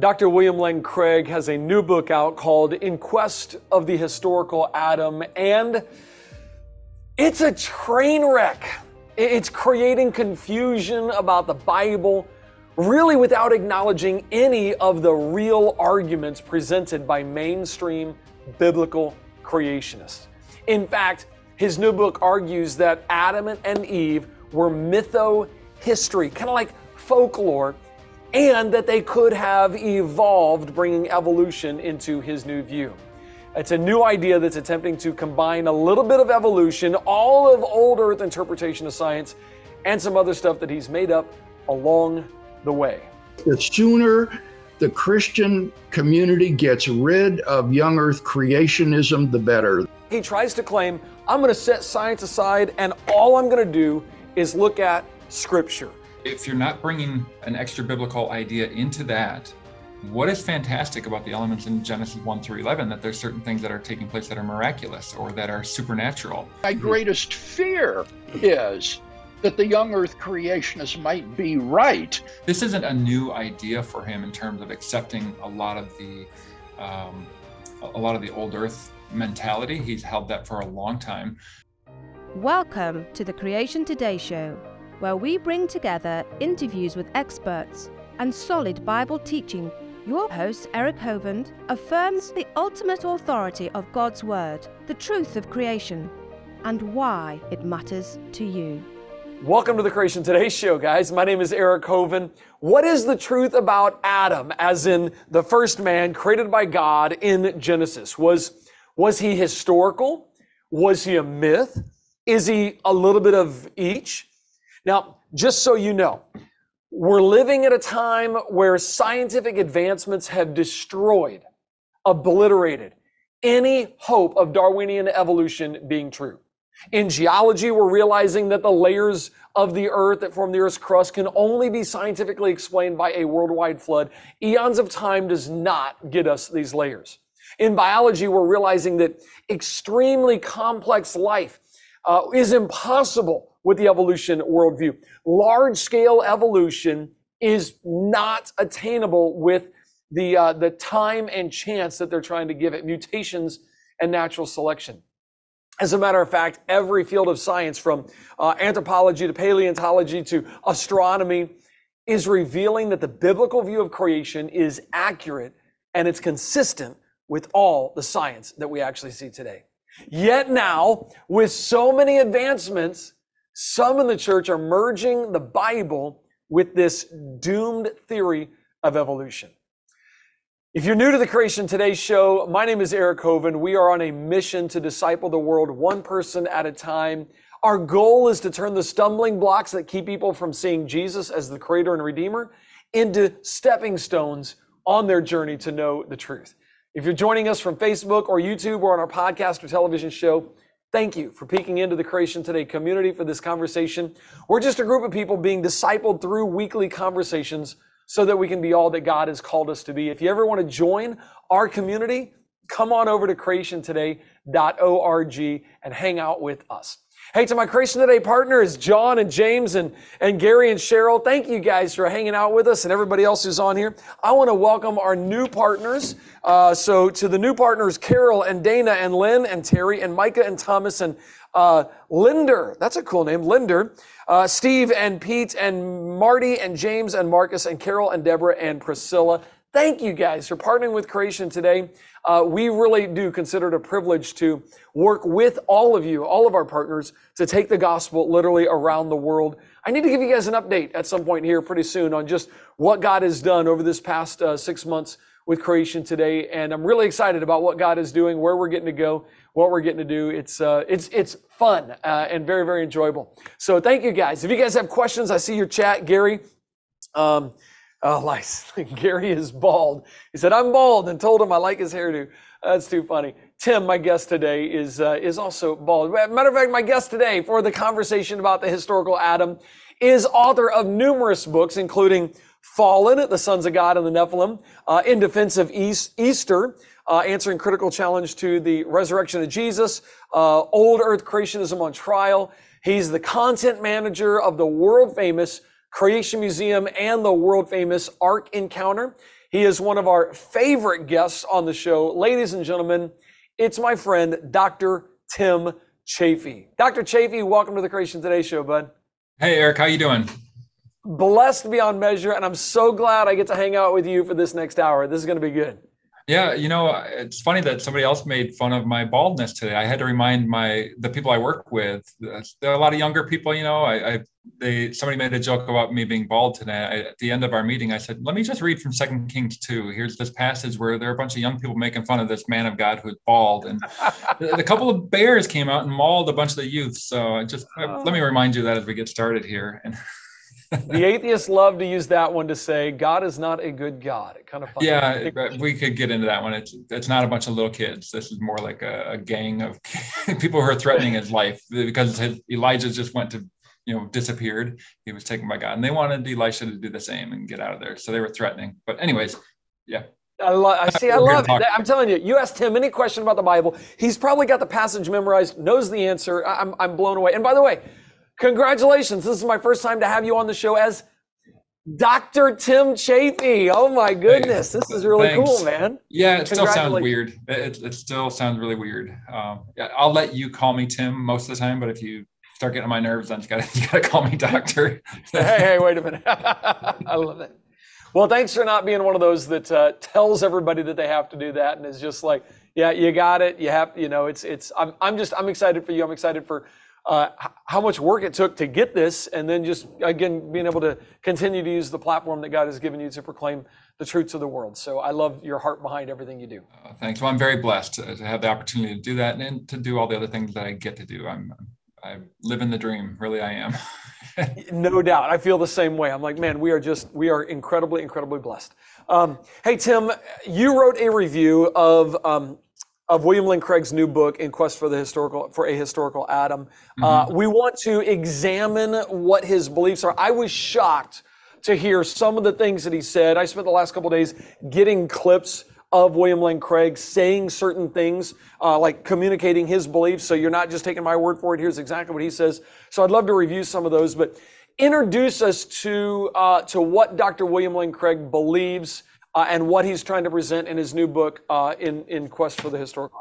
Dr. William Lane Craig has a new book out called In Quest of the Historical Adam, and it's a train wreck. It's creating confusion about the Bible, really without acknowledging any of the real arguments presented by mainstream biblical creationists. In fact, his new book argues that Adam and Eve were mytho history, kind of like folklore and that they could have evolved, bringing evolution into his new view. It's a new idea that's attempting to combine a little bit of evolution, all of old Earth interpretation of science, and some other stuff that he's made up along the way. The sooner the Christian community gets rid of young Earth creationism, the better. He tries to claim, I'm going to set science aside, and all I'm going to do is look at Scripture if you're not bringing an extra biblical idea into that, what is fantastic about the elements in Genesis 1 through 11 that there's certain things that are taking place that are miraculous or that are supernatural? My greatest fear is that the young earth creationists might be right. This isn't a new idea for him in terms of accepting a lot of the um, a lot of the old earth mentality. He's held that for a long time. Welcome to the Creation Today show where we bring together interviews with experts and solid Bible teaching. Your host, Eric Hovind, affirms the ultimate authority of God's Word, the truth of creation, and why it matters to you. Welcome to the Creation Today show, guys. My name is Eric Hovind. What is the truth about Adam, as in the first man created by God in Genesis? Was, was he historical? Was he a myth? Is he a little bit of each? Now, just so you know, we're living at a time where scientific advancements have destroyed, obliterated any hope of Darwinian evolution being true. In geology, we're realizing that the layers of the earth that form the earth's crust can only be scientifically explained by a worldwide flood. Eons of time does not get us these layers. In biology, we're realizing that extremely complex life uh, is impossible with the evolution worldview. Large scale evolution is not attainable with the, uh, the time and chance that they're trying to give it, mutations and natural selection. As a matter of fact, every field of science, from uh, anthropology to paleontology to astronomy, is revealing that the biblical view of creation is accurate and it's consistent with all the science that we actually see today. Yet now, with so many advancements, some in the church are merging the Bible with this doomed theory of evolution. If you're new to the Creation Today show, my name is Eric Hovind. We are on a mission to disciple the world one person at a time. Our goal is to turn the stumbling blocks that keep people from seeing Jesus as the creator and redeemer into stepping stones on their journey to know the truth. If you're joining us from Facebook or YouTube or on our podcast or television show, Thank you for peeking into the Creation Today community for this conversation. We're just a group of people being discipled through weekly conversations so that we can be all that God has called us to be. If you ever want to join our community, come on over to creationtoday.org and hang out with us. Hey, to my Creation Today partners, John and James and, and Gary and Cheryl, thank you guys for hanging out with us and everybody else who's on here. I want to welcome our new partners. Uh, so, to the new partners, Carol and Dana and Lynn and Terry and Micah and Thomas and uh, Linder. That's a cool name, Linder. Uh, Steve and Pete and Marty and James and Marcus and Carol and Deborah and Priscilla. Thank you guys for partnering with Creation today. Uh, we really do consider it a privilege to work with all of you, all of our partners, to take the gospel literally around the world. I need to give you guys an update at some point here pretty soon on just what God has done over this past uh, six months with creation today. And I'm really excited about what God is doing, where we're getting to go, what we're getting to do. It's, uh, it's, it's fun uh, and very, very enjoyable. So thank you guys. If you guys have questions, I see your chat, Gary. Um, Oh, like Gary is bald. He said, I'm bald and told him I like his hairdo. That's too funny. Tim, my guest today, is, uh, is also bald. Matter of fact, my guest today for the conversation about the historical Adam is author of numerous books, including Fallen, The Sons of God and the Nephilim, uh, In Defense of East, Easter, uh, answering critical challenge to the resurrection of Jesus, uh, Old Earth Creationism on Trial. He's the content manager of the world famous Creation Museum and the world famous Ark Encounter. He is one of our favorite guests on the show. Ladies and gentlemen, it's my friend, Dr. Tim Chaffey. Dr. Chaffey, welcome to the Creation Today show, bud. Hey, Eric, how you doing? Blessed beyond measure, and I'm so glad I get to hang out with you for this next hour. This is going to be good. Yeah, you know, it's funny that somebody else made fun of my baldness today. I had to remind my the people I work with. There are a lot of younger people. You know, I, I they somebody made a joke about me being bald today. I, at the end of our meeting, I said, "Let me just read from Second Kings two. Here's this passage where there are a bunch of young people making fun of this man of God who's bald, and the, the couple of bears came out and mauled a bunch of the youth. So I just oh. let me oh. remind you that as we get started here. And the atheists love to use that one to say God is not a good God. It kind of yeah, we could get into that one. It's it's not a bunch of little kids. This is more like a, a gang of people who are threatening his life because his, Elijah just went to you know disappeared. He was taken by God, and they wanted Elisha to do the same and get out of there. So they were threatening. But anyways, yeah. I, lo- I see. I love it. I'm telling you. You asked him any question about the Bible, he's probably got the passage memorized, knows the answer. I'm I'm blown away. And by the way Congratulations. This is my first time to have you on the show as Dr. Tim Chaffey. Oh my goodness. This is really Thanks. cool, man. Yeah, it still sounds weird. It, it still sounds really weird. Um, I'll let you call me Tim most of the time, but if you start getting on my nerves, then you gotta, you gotta call me doctor. hey, hey, wait a minute. I love it. Well, thanks for not being one of those that uh, tells everybody that they have to do that and is just like, yeah, you got it. You have, you know, it's, it's, I'm, I'm just, I'm excited for you. I'm excited for uh, how much work it took to get this, and then just again being able to continue to use the platform that God has given you to proclaim the truths of the world. So I love your heart behind everything you do. Uh, thanks. Well, I'm very blessed to, to, have the opportunity to do that and to do all the other things that I get to do. I'm I live in the dream. Really, I am. no doubt. I feel the same way. I'm like, man, we are just we are incredibly, incredibly blessed. Um, hey, Tim, you wrote a review of um, of William Lane Craig's new book, In Quest for the Historical for a Historical Adam. Uh, mm-hmm. Uh, we want to examine what his beliefs are. I was shocked to hear some of the things that he said. I spent the last couple days getting clips of William Lane Craig saying certain things, uh, like communicating his beliefs. So you're not just taking my word for it. Here's exactly what he says. So I'd love to review some of those, but introduce us to uh, to what Dr. William Lane Craig believes uh, and what he's trying to present in his new book, uh, in, in Quest for the Historical.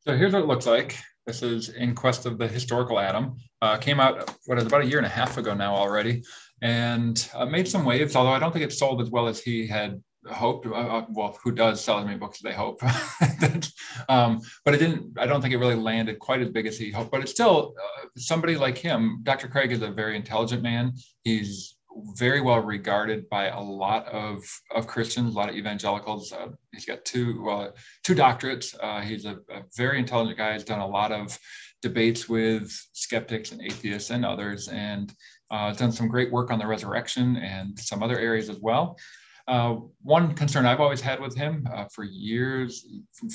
So here's what it looks like. This is In Quest of the Historical Adam. Uh, came out, what is about a year and a half ago now already, and uh, made some waves, although I don't think it sold as well as he had hoped. Uh, uh, well, who does sell as many books as they hope? um, but it didn't, I don't think it really landed quite as big as he hoped. But it's still somebody like him. Dr. Craig is a very intelligent man. He's very well regarded by a lot of, of Christians, a lot of evangelicals. Uh, he's got two two doctorates. Uh, he's a, a, very intelligent guy. He's done a lot of debates with skeptics and atheists and others, and uh, done some great work on the resurrection and some other areas as well. Uh, one concern I've always had with him uh, for years,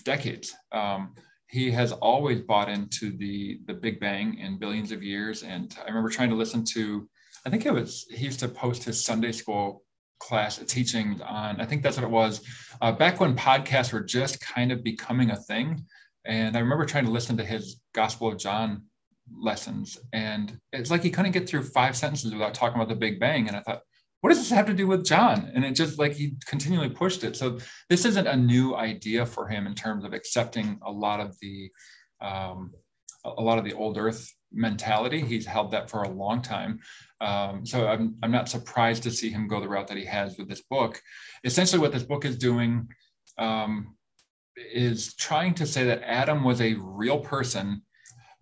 decades, um, he has always bought into the the Big Bang in billions of years. And I remember trying to listen to I think it was he used to post his Sunday school class teaching on. I think that's what it was uh, back when podcasts were just kind of becoming a thing. And I remember trying to listen to his Gospel of John lessons, and it's like he couldn't get through five sentences without talking about the Big Bang. And I thought, what does this have to do with John? And it just like he continually pushed it. So this isn't a new idea for him in terms of accepting a lot of the um, a lot of the old Earth mentality. He's held that for a long time. Um, so I'm, I'm not surprised to see him go the route that he has with this book. Essentially, what this book is doing um, is trying to say that Adam was a real person,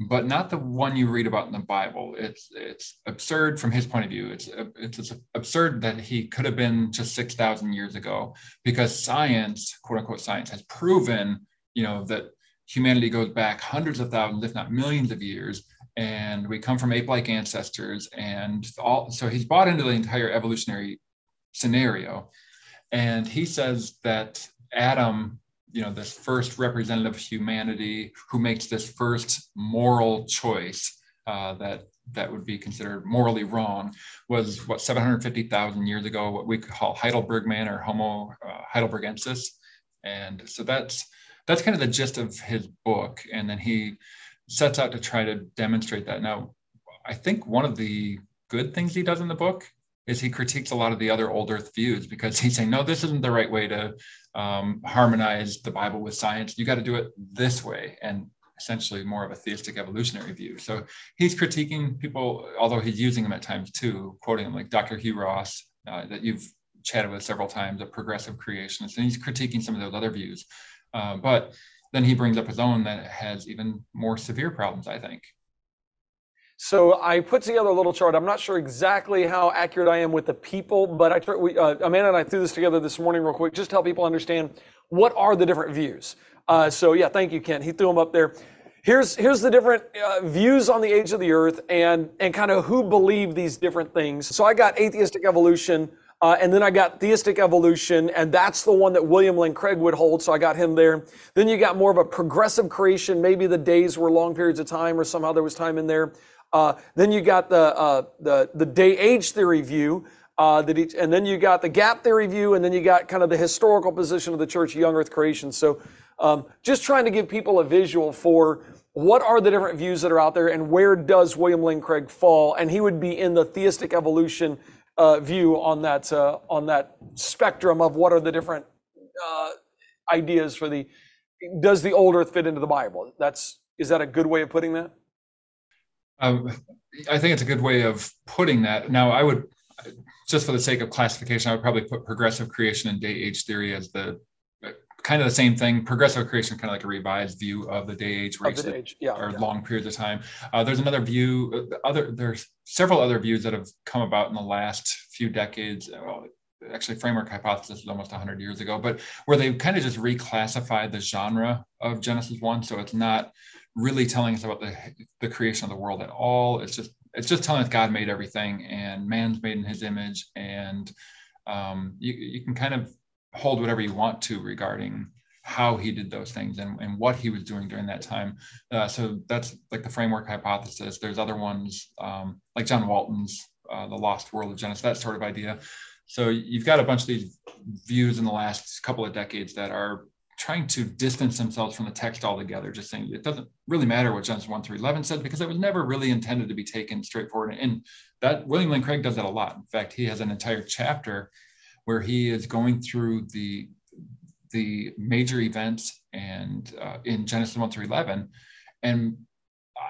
but not the one you read about in the Bible. It's it's absurd from his point of view. It's it's absurd that he could have been just six thousand years ago, because science, quote unquote, science has proven, you know, that humanity goes back hundreds of thousands, if not millions of years, and we come from ape-like ancestors and all so he's bought into the entire evolutionary scenario. And he says that adam you know this first representative of humanity who makes this first moral choice uh, that that would be considered morally wrong was what 750,000 years ago what we call Heidelberg man or Homo uh, heidelbergensis. And so that's that's kind of the gist of his book. And then he sets out to try to demonstrate that. Now, I think one of the good things he does in the book is he critiques a lot of the other old earth views because he's saying no this isn't the right way to um, harmonize the bible with science. You got to do it this way and essentially more of a theistic evolutionary view. So he's critiquing people although he's using them at times too quoting them like dr hugh ross uh, that you've chatted with several times a progressive creationist and he's critiquing some of those other views. Uh, but then he brings up his own that has even more severe problems i think so I put together a little chart. I'm not sure exactly how accurate I am with the people, but I we, uh, Amanda and I threw this together this morning real quick, just to help people understand what are the different views. Uh, so yeah, thank you, Ken. He threw them up there. Here's here's the different uh, views on the age of the earth and and kind of who believe these different things. So I got atheistic evolution. Uh, and then I got theistic evolution, and that's the one that William Lane Craig would hold, so I got him there. Then you got more of a progressive creation. Maybe the days were long periods of time, or somehow there was time in there. Uh, then you got the, uh, the, the day age theory view, uh, that each, and then you got the gap theory view, and then you got kind of the historical position of the church, young earth creation. So um, just trying to give people a visual for what are the different views that are out there and where does William Lane Craig fall? And he would be in the theistic evolution view on that, uh, on that spectrum of what are the different uh, ideas for the, does the old earth fit into the Bible? That's, is that a good way of putting that? Um, I think it's a good way of putting that. Now, I would, just for the sake of classification, I would probably put progressive creation and day age theory as the kind of the same thing. Progressive creation, kind of like a revised view of the day age, age, yeah, or yeah. long periods of time. Uh, there's another view. Uh, other there's several other views that have come about in the last few decades. Well, actually, framework hypothesis is almost 100 years ago, but where they kind of just reclassified the genre of Genesis one, so it's not really telling us about the, the creation of the world at all. It's just it's just telling us God made everything and man's made in His image, and um, you you can kind of hold whatever you want to regarding how he did those things and, and what he was doing during that time. Uh, so that's like the framework hypothesis. There's other ones um, like John Walton's uh, The Lost World of Genesis, that sort of idea. So you've got a bunch of these views in the last couple of decades that are trying to distance themselves from the text altogether, just saying it doesn't really matter what Genesis 1 through 11 said because it was never really intended to be taken straightforward. And that William Lane Craig does that a lot. In fact, he has an entire chapter where he is going through the the major events and uh, in Genesis 1 through 11. And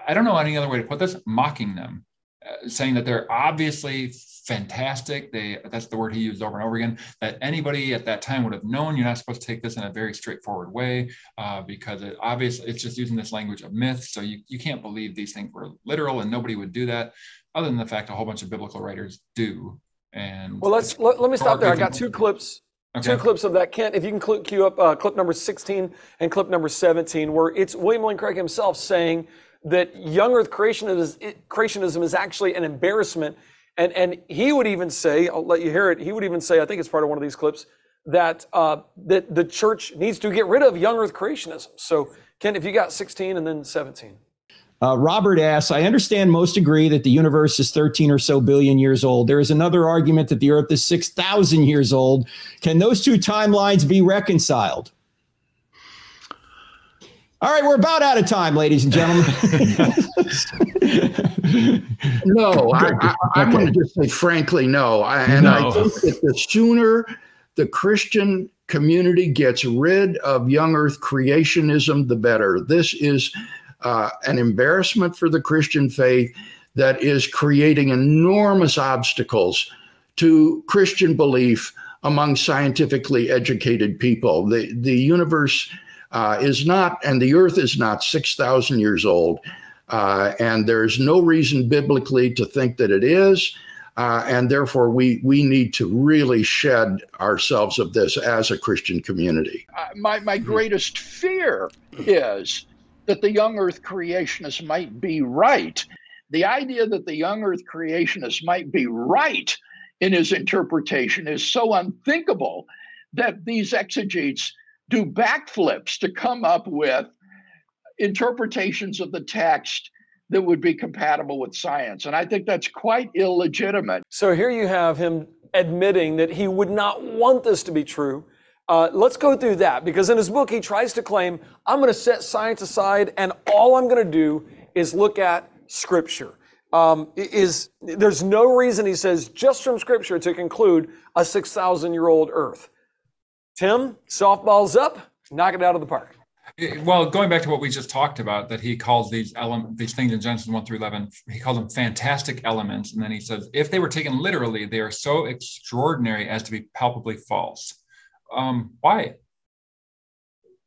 I don't know any other way to put this, mocking them, uh, saying that they're obviously fantastic. They that's the word he used over and over again. That anybody at that time would have known. You're not supposed to take this in a very straightforward way uh, because it obviously it's just using this language of myth. So you you can't believe these things were literal, and nobody would do that. Other than the fact a whole bunch of biblical writers do. And well, let's let, let me stop there. I got two clips. Okay. Two clips of that. Kent, if you can cue up uh, clip number 16 and clip number 17, where it's William Lane Craig himself saying that young earth creationism, creationism is actually an embarrassment and, and he would even say, I'll let you hear it, he would even say, I think it's part of one of these clips, that, uh, that the church needs to get rid of young earth creationism. So, Kent, if you got 16 and then 17. Uh, Robert asks, I understand most agree that the universe is 13 or so billion years old. There is another argument that the earth is 6,000 years old. Can those two timelines be reconciled? All right, we're about out of time, ladies and gentlemen. no, I, am going to just say frankly, no. I, and no. I think that the sooner the Christian community gets rid of young earth creationism, the better. This is uh, an embarrassment for the Christian faith that is creating enormous obstacles to Christian belief among scientifically educated people. The, the universe uh, is not, and the earth is not 6,000 years old. Uh, and there's no reason biblically to think that it is. Uh, and therefore, we, we need to really shed ourselves of this as a Christian community. Uh, my, my greatest fear is that the young earth creationists might be right. The idea that the young earth creationist might be right in his interpretation is so unthinkable that these exegetes do backflips to come up with interpretations of the text that would be compatible with science. And I think that's quite illegitimate. So here you have him admitting that he would not want this to be true. Uh, let's go through that because in his book, he tries to claim, I'm going to set science aside and all I'm going to do is look at scripture. um, is there's no reason he says just from scripture to conclude a 6,000 year old earth. Tim, softball's up, knock it out of the park. Well, going back to what we just talked about, that he calls these element these things in Genesis 1 through 11, he calls them fantastic elements. And then he says, if they were taken literally, they are so extraordinary as to be palpably false. Um, why?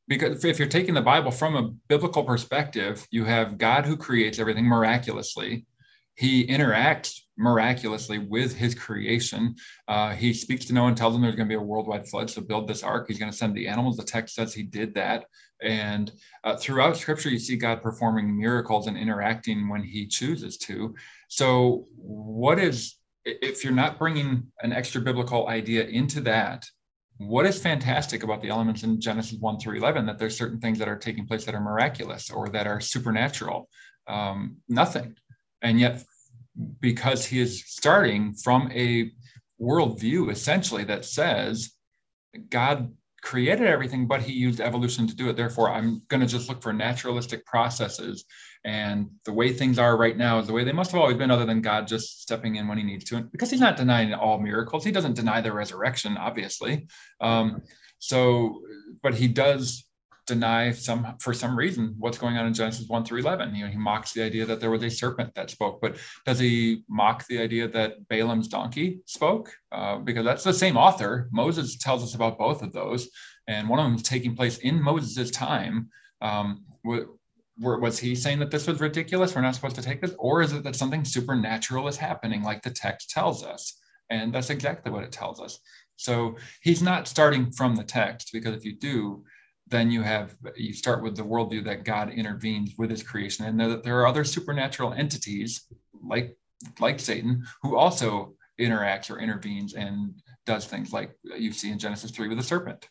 Because if you're taking the Bible from a biblical perspective, you have God who creates everything miraculously he interacts miraculously with his creation. Uh, he speaks to Noah and tells him there's going to be a worldwide flood, so build this ark. He's going to send the animals. The text says he did that. And uh, throughout scripture, you see God performing miracles and interacting when he chooses to. So, what is, if you're not bringing an extra biblical idea into that, what is fantastic about the elements in Genesis 1 through 11 that there's certain things that are taking place that are miraculous or that are supernatural? Um, nothing and yet, because he is starting from a worldview essentially that says God created everything, but he used evolution to do it. Therefore, I'm going to just look for naturalistic processes. And the way things are right now is the way they must have always been, other than God just stepping in when he needs to. And because he's not denying all miracles, he doesn't deny the resurrection, obviously. Um, so, but he does deny some for some reason what's going on in Genesis 1 through 11. You know, he mocks the idea that there was a serpent that spoke, but does he mock the idea that Balaam's donkey spoke? Uh, because that's the same author. Moses tells us about both of those, and one of them is taking place in Moses' time. Um, was he saying that this was ridiculous? We're not supposed to take this, or is it that something supernatural is happening, like the text tells us? And that's exactly what it tells us. So he's not starting from the text because if you do, then you have you start with the worldview that God intervenes with his creation and that there are other supernatural entities like like Satan who also interacts or intervenes and does things like you see in Genesis 3 with the serpent.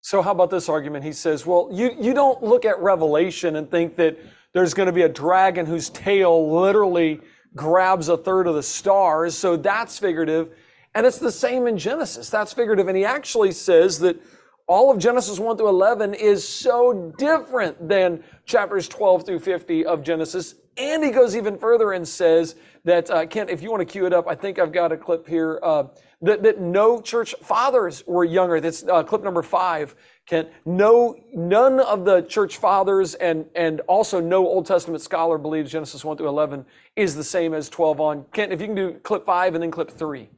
So how about this argument? He says, well, you, you don't look at Revelation and think that there's going to be a dragon whose tail literally grabs a third of the stars. So that's figurative. And it's the same in Genesis. That's figurative. And he actually says that all of Genesis 1 through 11 is so different than chapters 12 through 50 of Genesis. And he goes even further and says that, uh, Kent, if you want to cue it up, I think I've got a clip here, uh, that, that no church fathers were younger. That's uh, clip number five, Kent. No, none of the church fathers and, and also no Old Testament scholar believes Genesis 1 through 11 is the same as 12 on. Kent, if you can do clip five and then clip three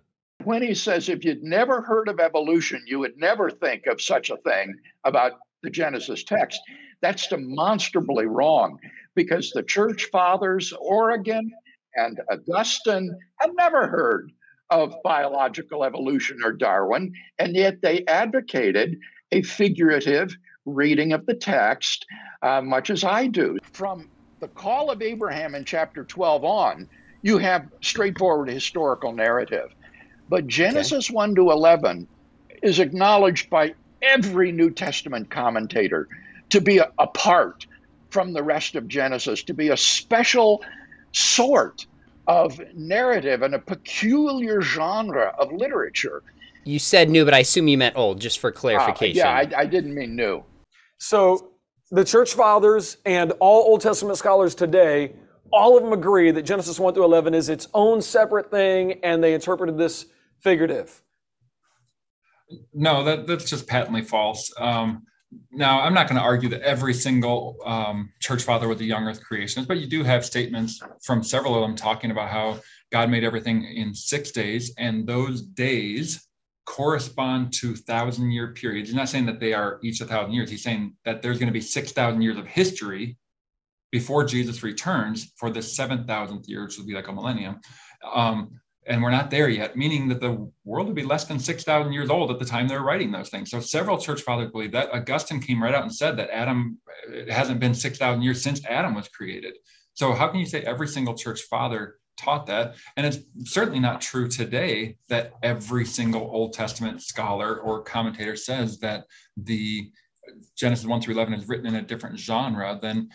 when he says if you'd never heard of evolution, you would never think of such a thing about the Genesis text, that's demonstrably wrong because the church fathers, Origen and Augustine, had never heard of biological evolution or Darwin, and yet they advocated a figurative reading of the text, uh, much as I do. From the call of Abraham in chapter 12 on, you have straightforward historical narrative. But Genesis okay. 1 to 11 is acknowledged by every New Testament commentator to be a, apart from the rest of Genesis, to be a special sort of narrative and a peculiar genre of literature. You said new, but I assume you meant old, just for clarification. Uh, yeah, I, I didn't mean new. So the church fathers and all Old Testament scholars today, all of them agree that Genesis 1 through 11 is its own separate thing, and they interpreted this figurative? No, that, that's just patently false. Um, now, I'm not going to argue that every single um, church father was a young earth creationist, but you do have statements from several of them talking about how God made everything in six days, and those days correspond to thousand year periods. He's not saying that they are each a thousand years. He's saying that there's going to be 6,000 years of history before Jesus returns for the 7,000th year, which would be like a millennium. Um, and we're not there yet, meaning that the world would be less than 6,000 years old at the time they're writing those things. So several church fathers believe that. Augustine came right out and said that Adam, it hasn't been 6,000 years since Adam was created. So how can you say every single church father taught that? And it's certainly not true today that every single Old Testament scholar or commentator says that the Genesis 1 through 11 is written in a different genre than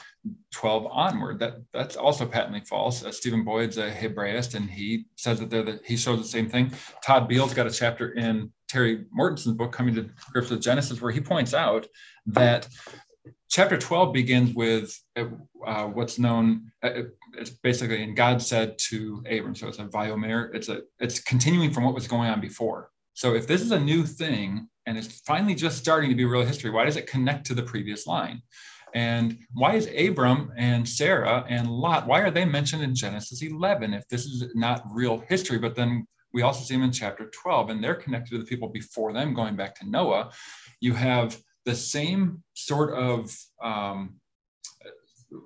12 onward. That that's also patently false. Uh, Steven Boyd's a Hebraist, and he says that they're the, he shows the same thing. Todd Beall's got a chapter in Terry Mortenson's book, Coming to Grips with Genesis, where he points out that chapter 12 begins with uh, what's known uh, it's basically and god said to abram so it's a vayomer it's a it's continuing from what was going on before so if this is a new thing and it's finally just starting to be real history. Why does it connect to the previous line? And why is abram and sarah and lot why are they mentioned in genesis 11 if this is not real history? But then we also see them in chapter 12 and they're connected to the people before them going back to noah. You have the same sort of, um,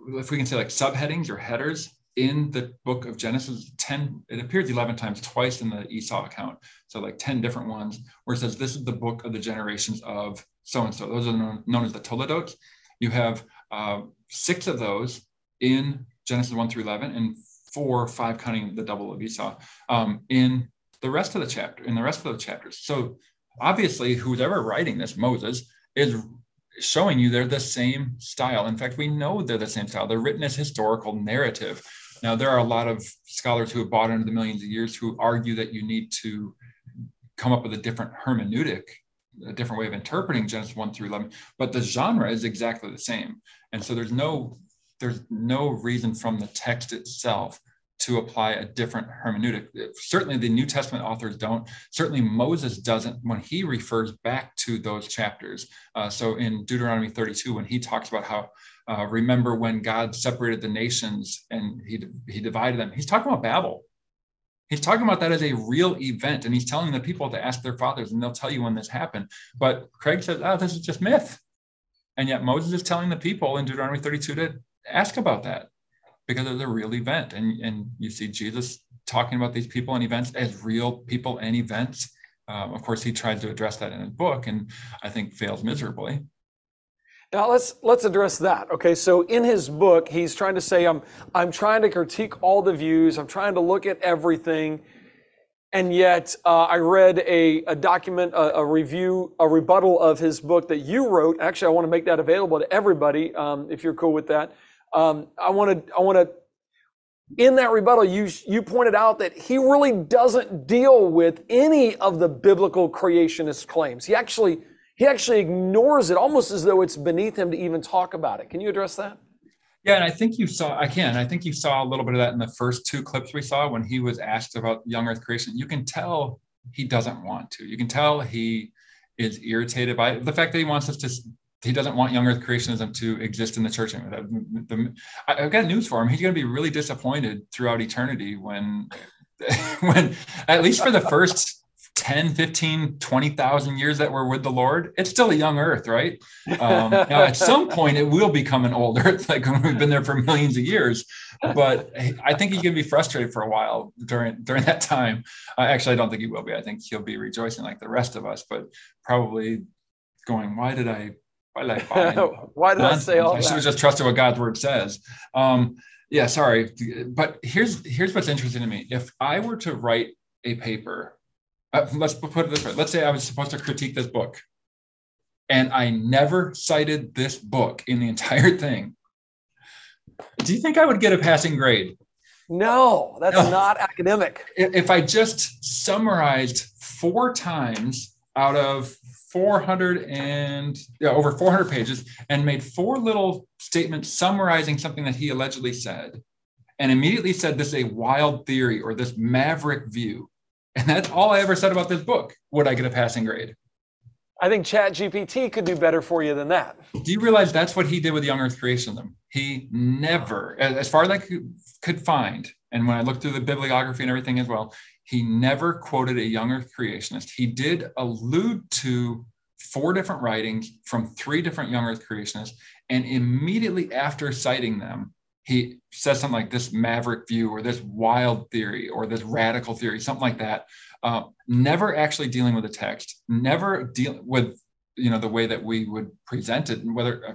if we can say like subheadings or headers in the book of Genesis 10, it appears 11 times twice in the Esau account. So like 10 different ones where it says, this is the book of the generations of so-and-so. Those are known, known as the Toledot. You have uh, six of those in Genesis 1 through 11 and four, five counting the double of Esau um, in the rest of the chapter, in the rest of the chapters. So obviously who's ever writing this, Moses, is showing you they're the same style. In fact, we know they're the same style. They're written as historical narrative. Now, there are a lot of scholars who have bought into the millions of years who argue that you need to come up with a different hermeneutic, a different way of interpreting Genesis 1 through 11, but the genre is exactly the same. And so there's no there's no reason from the text itself to apply a different hermeneutic. Certainly, the New Testament authors don't. Certainly, Moses doesn't when he refers back to those chapters. Uh, so, in Deuteronomy 32, when he talks about how uh, remember when God separated the nations and he he divided them, he's talking about Babel. He's talking about that as a real event, and he's telling the people to ask their fathers, and they'll tell you when this happened. But Craig says, "Oh, this is just myth," and yet Moses is telling the people in Deuteronomy 32 to ask about that because it's a real event. And, and you see Jesus talking about these people and events as real people and events. Um, of course, he tried to address that in his book, and I think fails miserably. Now let's let's address that. Okay, so in his book, he's trying to say, "I'm I'm trying to critique all the views. I'm trying to look at everything." And yet, uh, I read a, a document, a, a, review, a rebuttal of his book that you wrote. Actually, I want to make that available to everybody um, if you're cool with that. Um, I want to, I want to, in that rebuttal, you, you pointed out that he really doesn't deal with any of the biblical creationist claims. He actually, he actually ignores it almost as though it's beneath him to even talk about it. Can you address that? Yeah, and I think you saw, I can, I think you saw a little bit of that in the first two clips we saw when he was asked about young earth creation. You can tell he doesn't want to. You can tell he is irritated by the fact that he wants us to he doesn't want young earth creationism to exist in the church. I've got news for him. He's going to be really disappointed throughout eternity when, when at least for the first 10, 15, 20,000 years that we're with the Lord, it's still a young earth, right? Um, now, at some point, it will become an old earth, like when we've been there for millions of years. But I think he can be frustrated for a while during during that time. Uh, actually, I don't think he will be. I think he'll be rejoicing like the rest of us, but probably going, why did I why did I Why did I say all that? I should have just trusted what God's word says. Um, yeah, sorry. But here's here's what's interesting to me. If I were to write a paper, uh, let's put it this way. Let's say I was supposed to critique this book, and I never cited this book in the entire thing. Do you think I would get a passing grade? No, that's no. not academic. If I just summarized four times out of 400 and yeah, over 400 pages and made four little statements summarizing something that he allegedly said and immediately said this is a wild theory or this maverick view and that's all i ever said about this book would i get a passing grade i think chat gpt could do better for you than that do you realize that's what he did with young earth creationism he never as far as i could find and when i looked through the bibliography and everything as well he never quoted a young earth creationist. He did allude to four different writings from three different young earth creationists. And immediately after citing them, he says something like this maverick view or this wild theory or this radical theory, something like that. Uh, never actually dealing with the text, never deal with you know the way that we would present it, and whether uh,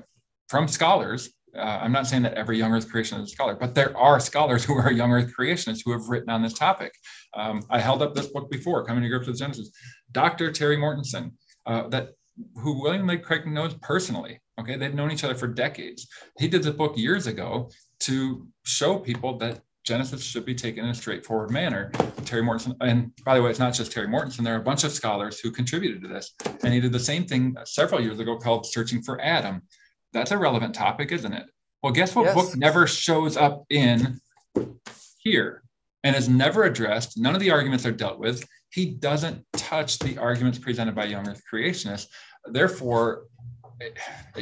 from scholars uh, I'm not saying that every young earth creationist is a scholar, but there are scholars who are young earth creationists who have written on this topic. Um, I held up this book before, Coming to Grips with Genesis. Dr. Terry Mortenson, uh, that who William Lane Craig knows personally. Okay, they've known each other for decades. He did this book years ago to show people that Genesis should be taken in a straightforward manner. Terry Mortenson, and by the way, it's not just Terry Mortenson, there are a bunch of scholars who contributed to this. And he did the same thing several years ago called Searching for Adam that's a relevant topic, isn't it? Well, guess what Yes. book never shows up in here and is never addressed? None of the arguments are dealt with. He doesn't touch the arguments presented by young earth creationists. Therefore,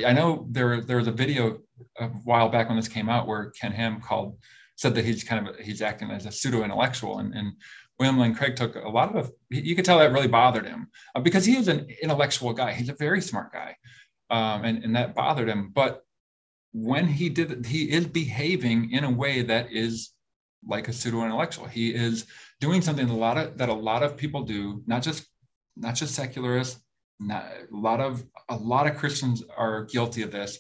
I know there, there was a video a while back when this came out where Ken Ham called said that he's kind of he's acting as a pseudo intellectual and, and William Lane Craig took a lot of you could tell that really bothered him uh, because he is an intellectual guy. He's a very smart guy um, and, and that bothered him. But when he did he is behaving in a way that is like a pseudo intellectual he is doing something a lot of that a lot of people do not just not just secularists not a lot of a lot of Christians are guilty of this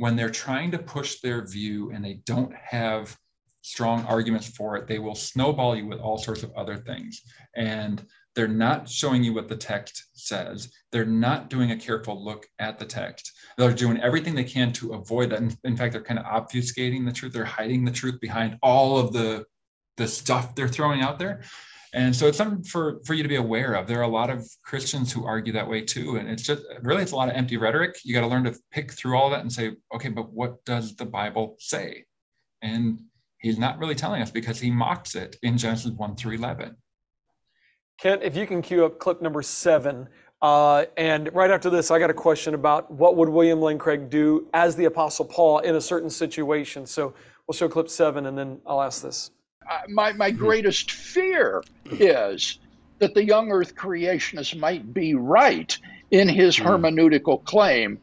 when they're trying to push their view and they don't have strong arguments for it, they will snowball you with all sorts of other things. And they're not showing you what the text says. They're not doing a careful look at the text. They're doing everything they can to avoid that. In, fact, they're kind of obfuscating the truth. They're hiding the truth behind all of the, the stuff they're throwing out there. And so it's something for, for you to be aware of. There are a lot of Christians who argue that way too. And it's just really, it's a lot of empty rhetoric. You got to learn to pick through all that and say, okay, but what does the Bible say? And he's not really telling us because he mocks it in Genesis 1 through 11. Kent, if you can cue up clip number seven. Uh, and right after this, I got a question about what would William Lane Craig do as the Apostle Paul in a certain situation. So we'll show clip seven, and then I'll ask this. My, my greatest fear is that the young earth creationist might be right in his hmm. hermeneutical claim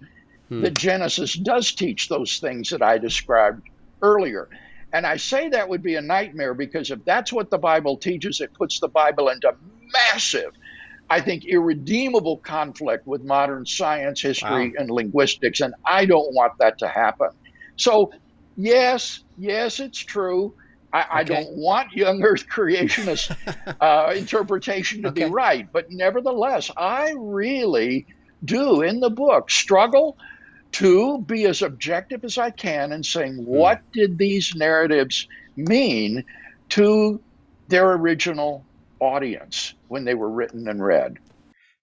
hmm. that Genesis does teach those things that I described earlier. And I say that would be a nightmare because if that's what the Bible teaches, it puts the Bible into massive, I think, irredeemable conflict with modern science, history, and linguistics. And I don't want that to happen. So, yes, yes, it's true. I, I don't want young earth creationist uh, interpretation to Okay. be right. But nevertheless, I really do in the book struggle to be as objective as I can in saying what did these narratives mean to their original audience when they were written and read.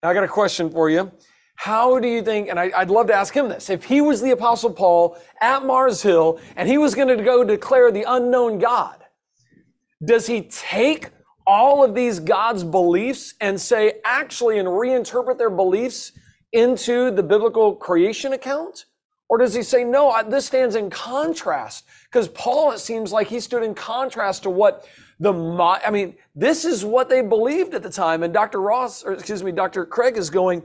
Now, I got a question for you. How do you think, and I, I'd love to ask him this, if he was the Apostle Paul at Mars Hill and he was going to go declare the unknown God, does he take all of these God's beliefs and say, actually, and reinterpret their beliefs into the biblical creation account? Or does he say, no, I- this stands in contrast? Because Paul, it seems like he stood in contrast to what the, I mean, this is what they believed at the time. And Dr. Ross, or excuse me, Dr. Craig is going,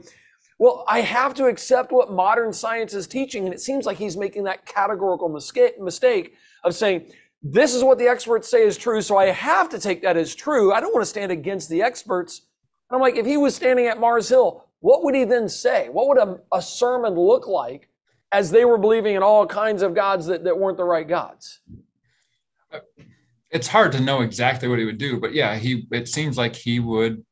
well, I have to accept what modern science is teaching. And it seems like he's making that categorical mistake, of saying, this is what the experts say is true. So I have to take that as true. I don't want to stand against the experts. And I'm like, if he was standing at Mars Hill, what would he then say? What would a, a sermon look like as they were believing in all kinds of gods that, that weren't the right gods? It's hard to know exactly what he would do, but yeah, he it seems like he would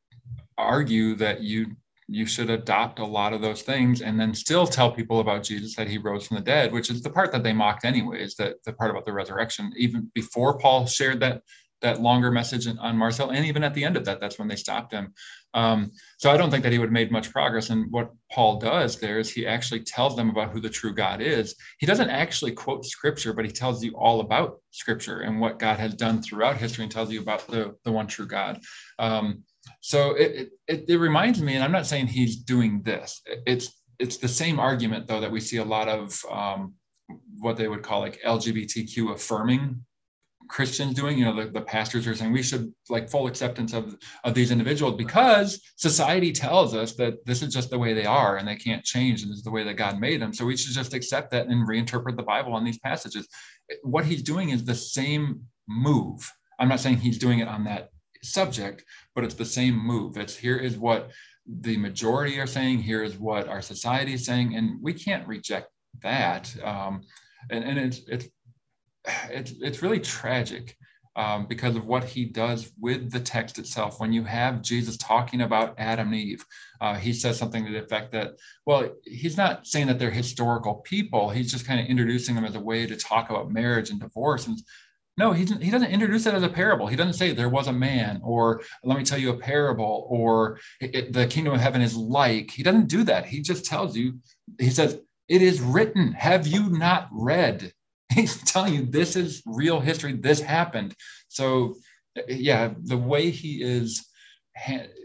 argue that you you should adopt a lot of those things and then still tell people about Jesus that he rose from the dead, which is the part that they mocked anyways, that the part about the resurrection, even before Paul shared that that longer message on Mars Hill, and even at the end of that, that's when they stopped him. Um, so I don't think that he would have made much progress. And what Paul does there is he actually tells them about who the true God is. He doesn't actually quote scripture, but he tells you all about scripture and what God has done throughout history and tells you about the, the one true God. Um, so it, it, it reminds me, and I'm not saying he's doing this. It's it's the same argument though that we see a lot of um, what they would call like LGBTQ affirming Christians doing. You know, the, the pastors are saying we should like full acceptance of of these individuals because society tells us that this is just the way they are and they can't change and this is the way that God made them. So we should just accept that and reinterpret the Bible on these passages. What he's doing is the same move. I'm not saying he's doing it on that subject, but it's the same move. It's here is what the majority are saying, here is what our society is saying, and we can't reject that. Um, and, and it's it's it's it's really tragic um, because of what he does with the text itself. When you have Jesus talking about Adam and Eve, uh, he says something to the effect that, well, he's not saying that they're historical people. He's just kind of introducing them as a way to talk about marriage and divorce. And no, he doesn't, he doesn't introduce it as a parable. He doesn't say there was a man, or let me tell you a parable, or it- the kingdom of heaven is like. He doesn't do that. He just tells you. He says It is written. Have you not read? He's telling you this is real history. This happened. So, yeah, the way he is,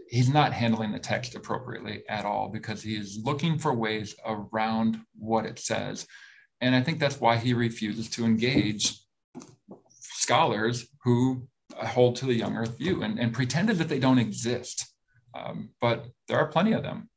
he's not handling the text appropriately at all because he is looking for ways around what it says. And I think that's why he refuses to engage scholars who hold to the young earth view and, and pretended that they don't exist. Um, but there are plenty of them.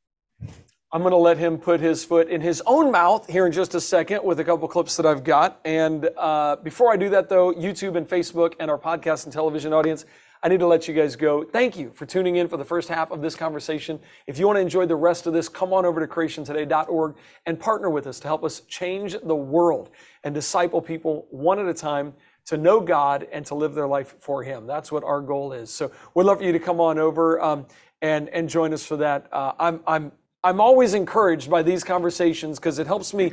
I'm going to let him put his foot in his own mouth here in just a second with a couple clips that I've got. And uh, before I do that, though, YouTube and Facebook and our podcast and television audience, I need to let you guys go. Thank you for tuning in for the first half of this conversation. If you want to enjoy the rest of this, come on over to creationtoday.org and partner with us to help us change the world and disciple people one at a time to know God and to live their life for Him. That's what our goal is. So we'd love for you to come on over um, and and join us for that. Uh, I'm I'm I'm always encouraged by these conversations because it helps me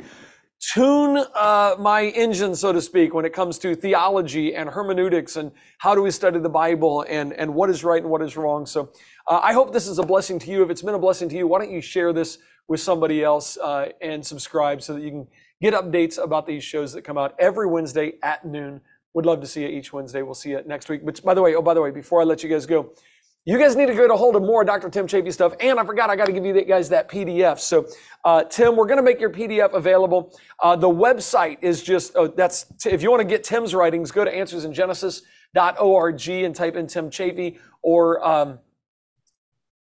tune uh, my engine, so to speak, when it comes to theology and hermeneutics and how do we study the Bible and, and what is right and what is wrong. So uh, I hope this is a blessing to you. If it's been a blessing to you, why don't you share this with somebody else uh, and subscribe so that you can get updates about these shows that come out every Wednesday at noon. Would love to see you each Wednesday. We'll see you next week. But by the way, oh, by the way, before I let you guys go, you guys need to get a hold of more Dr. Tim Chaffey stuff. And I forgot, I got to give you guys that PDF. So, uh, Tim, we're going to make your PDF available. Uh, the website is just, oh, that's, if you want to get Tim's writings, go to answersingenesis.org and type in Tim Chaffey or, um,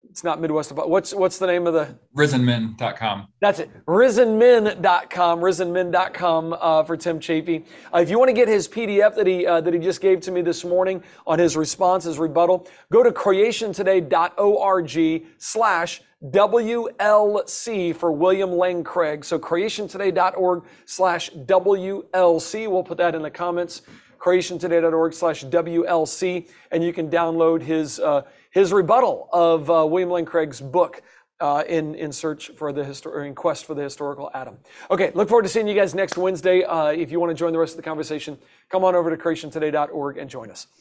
it's not Midwest. What's what's the name of the risenmen.com. That's it. Risenmen.com. Risenmen.com uh, for Tim Chaffey. Uh, if you want to get his PDF that he uh, that he just gave to me this morning on his response, his rebuttal, go to creationtoday.org slash WLC for William Lane Craig. So creationtoday.org slash WLC. We'll put that in the comments. Creationtoday.org slash WLC. And you can download his uh, his rebuttal of uh, William Lane Craig's book uh, in, in search for the histor- in quest for the historical Adam. Okay, look forward to seeing you guys next Wednesday. Uh, if you want to join the rest of the conversation, come on over to creationtoday.org and join us.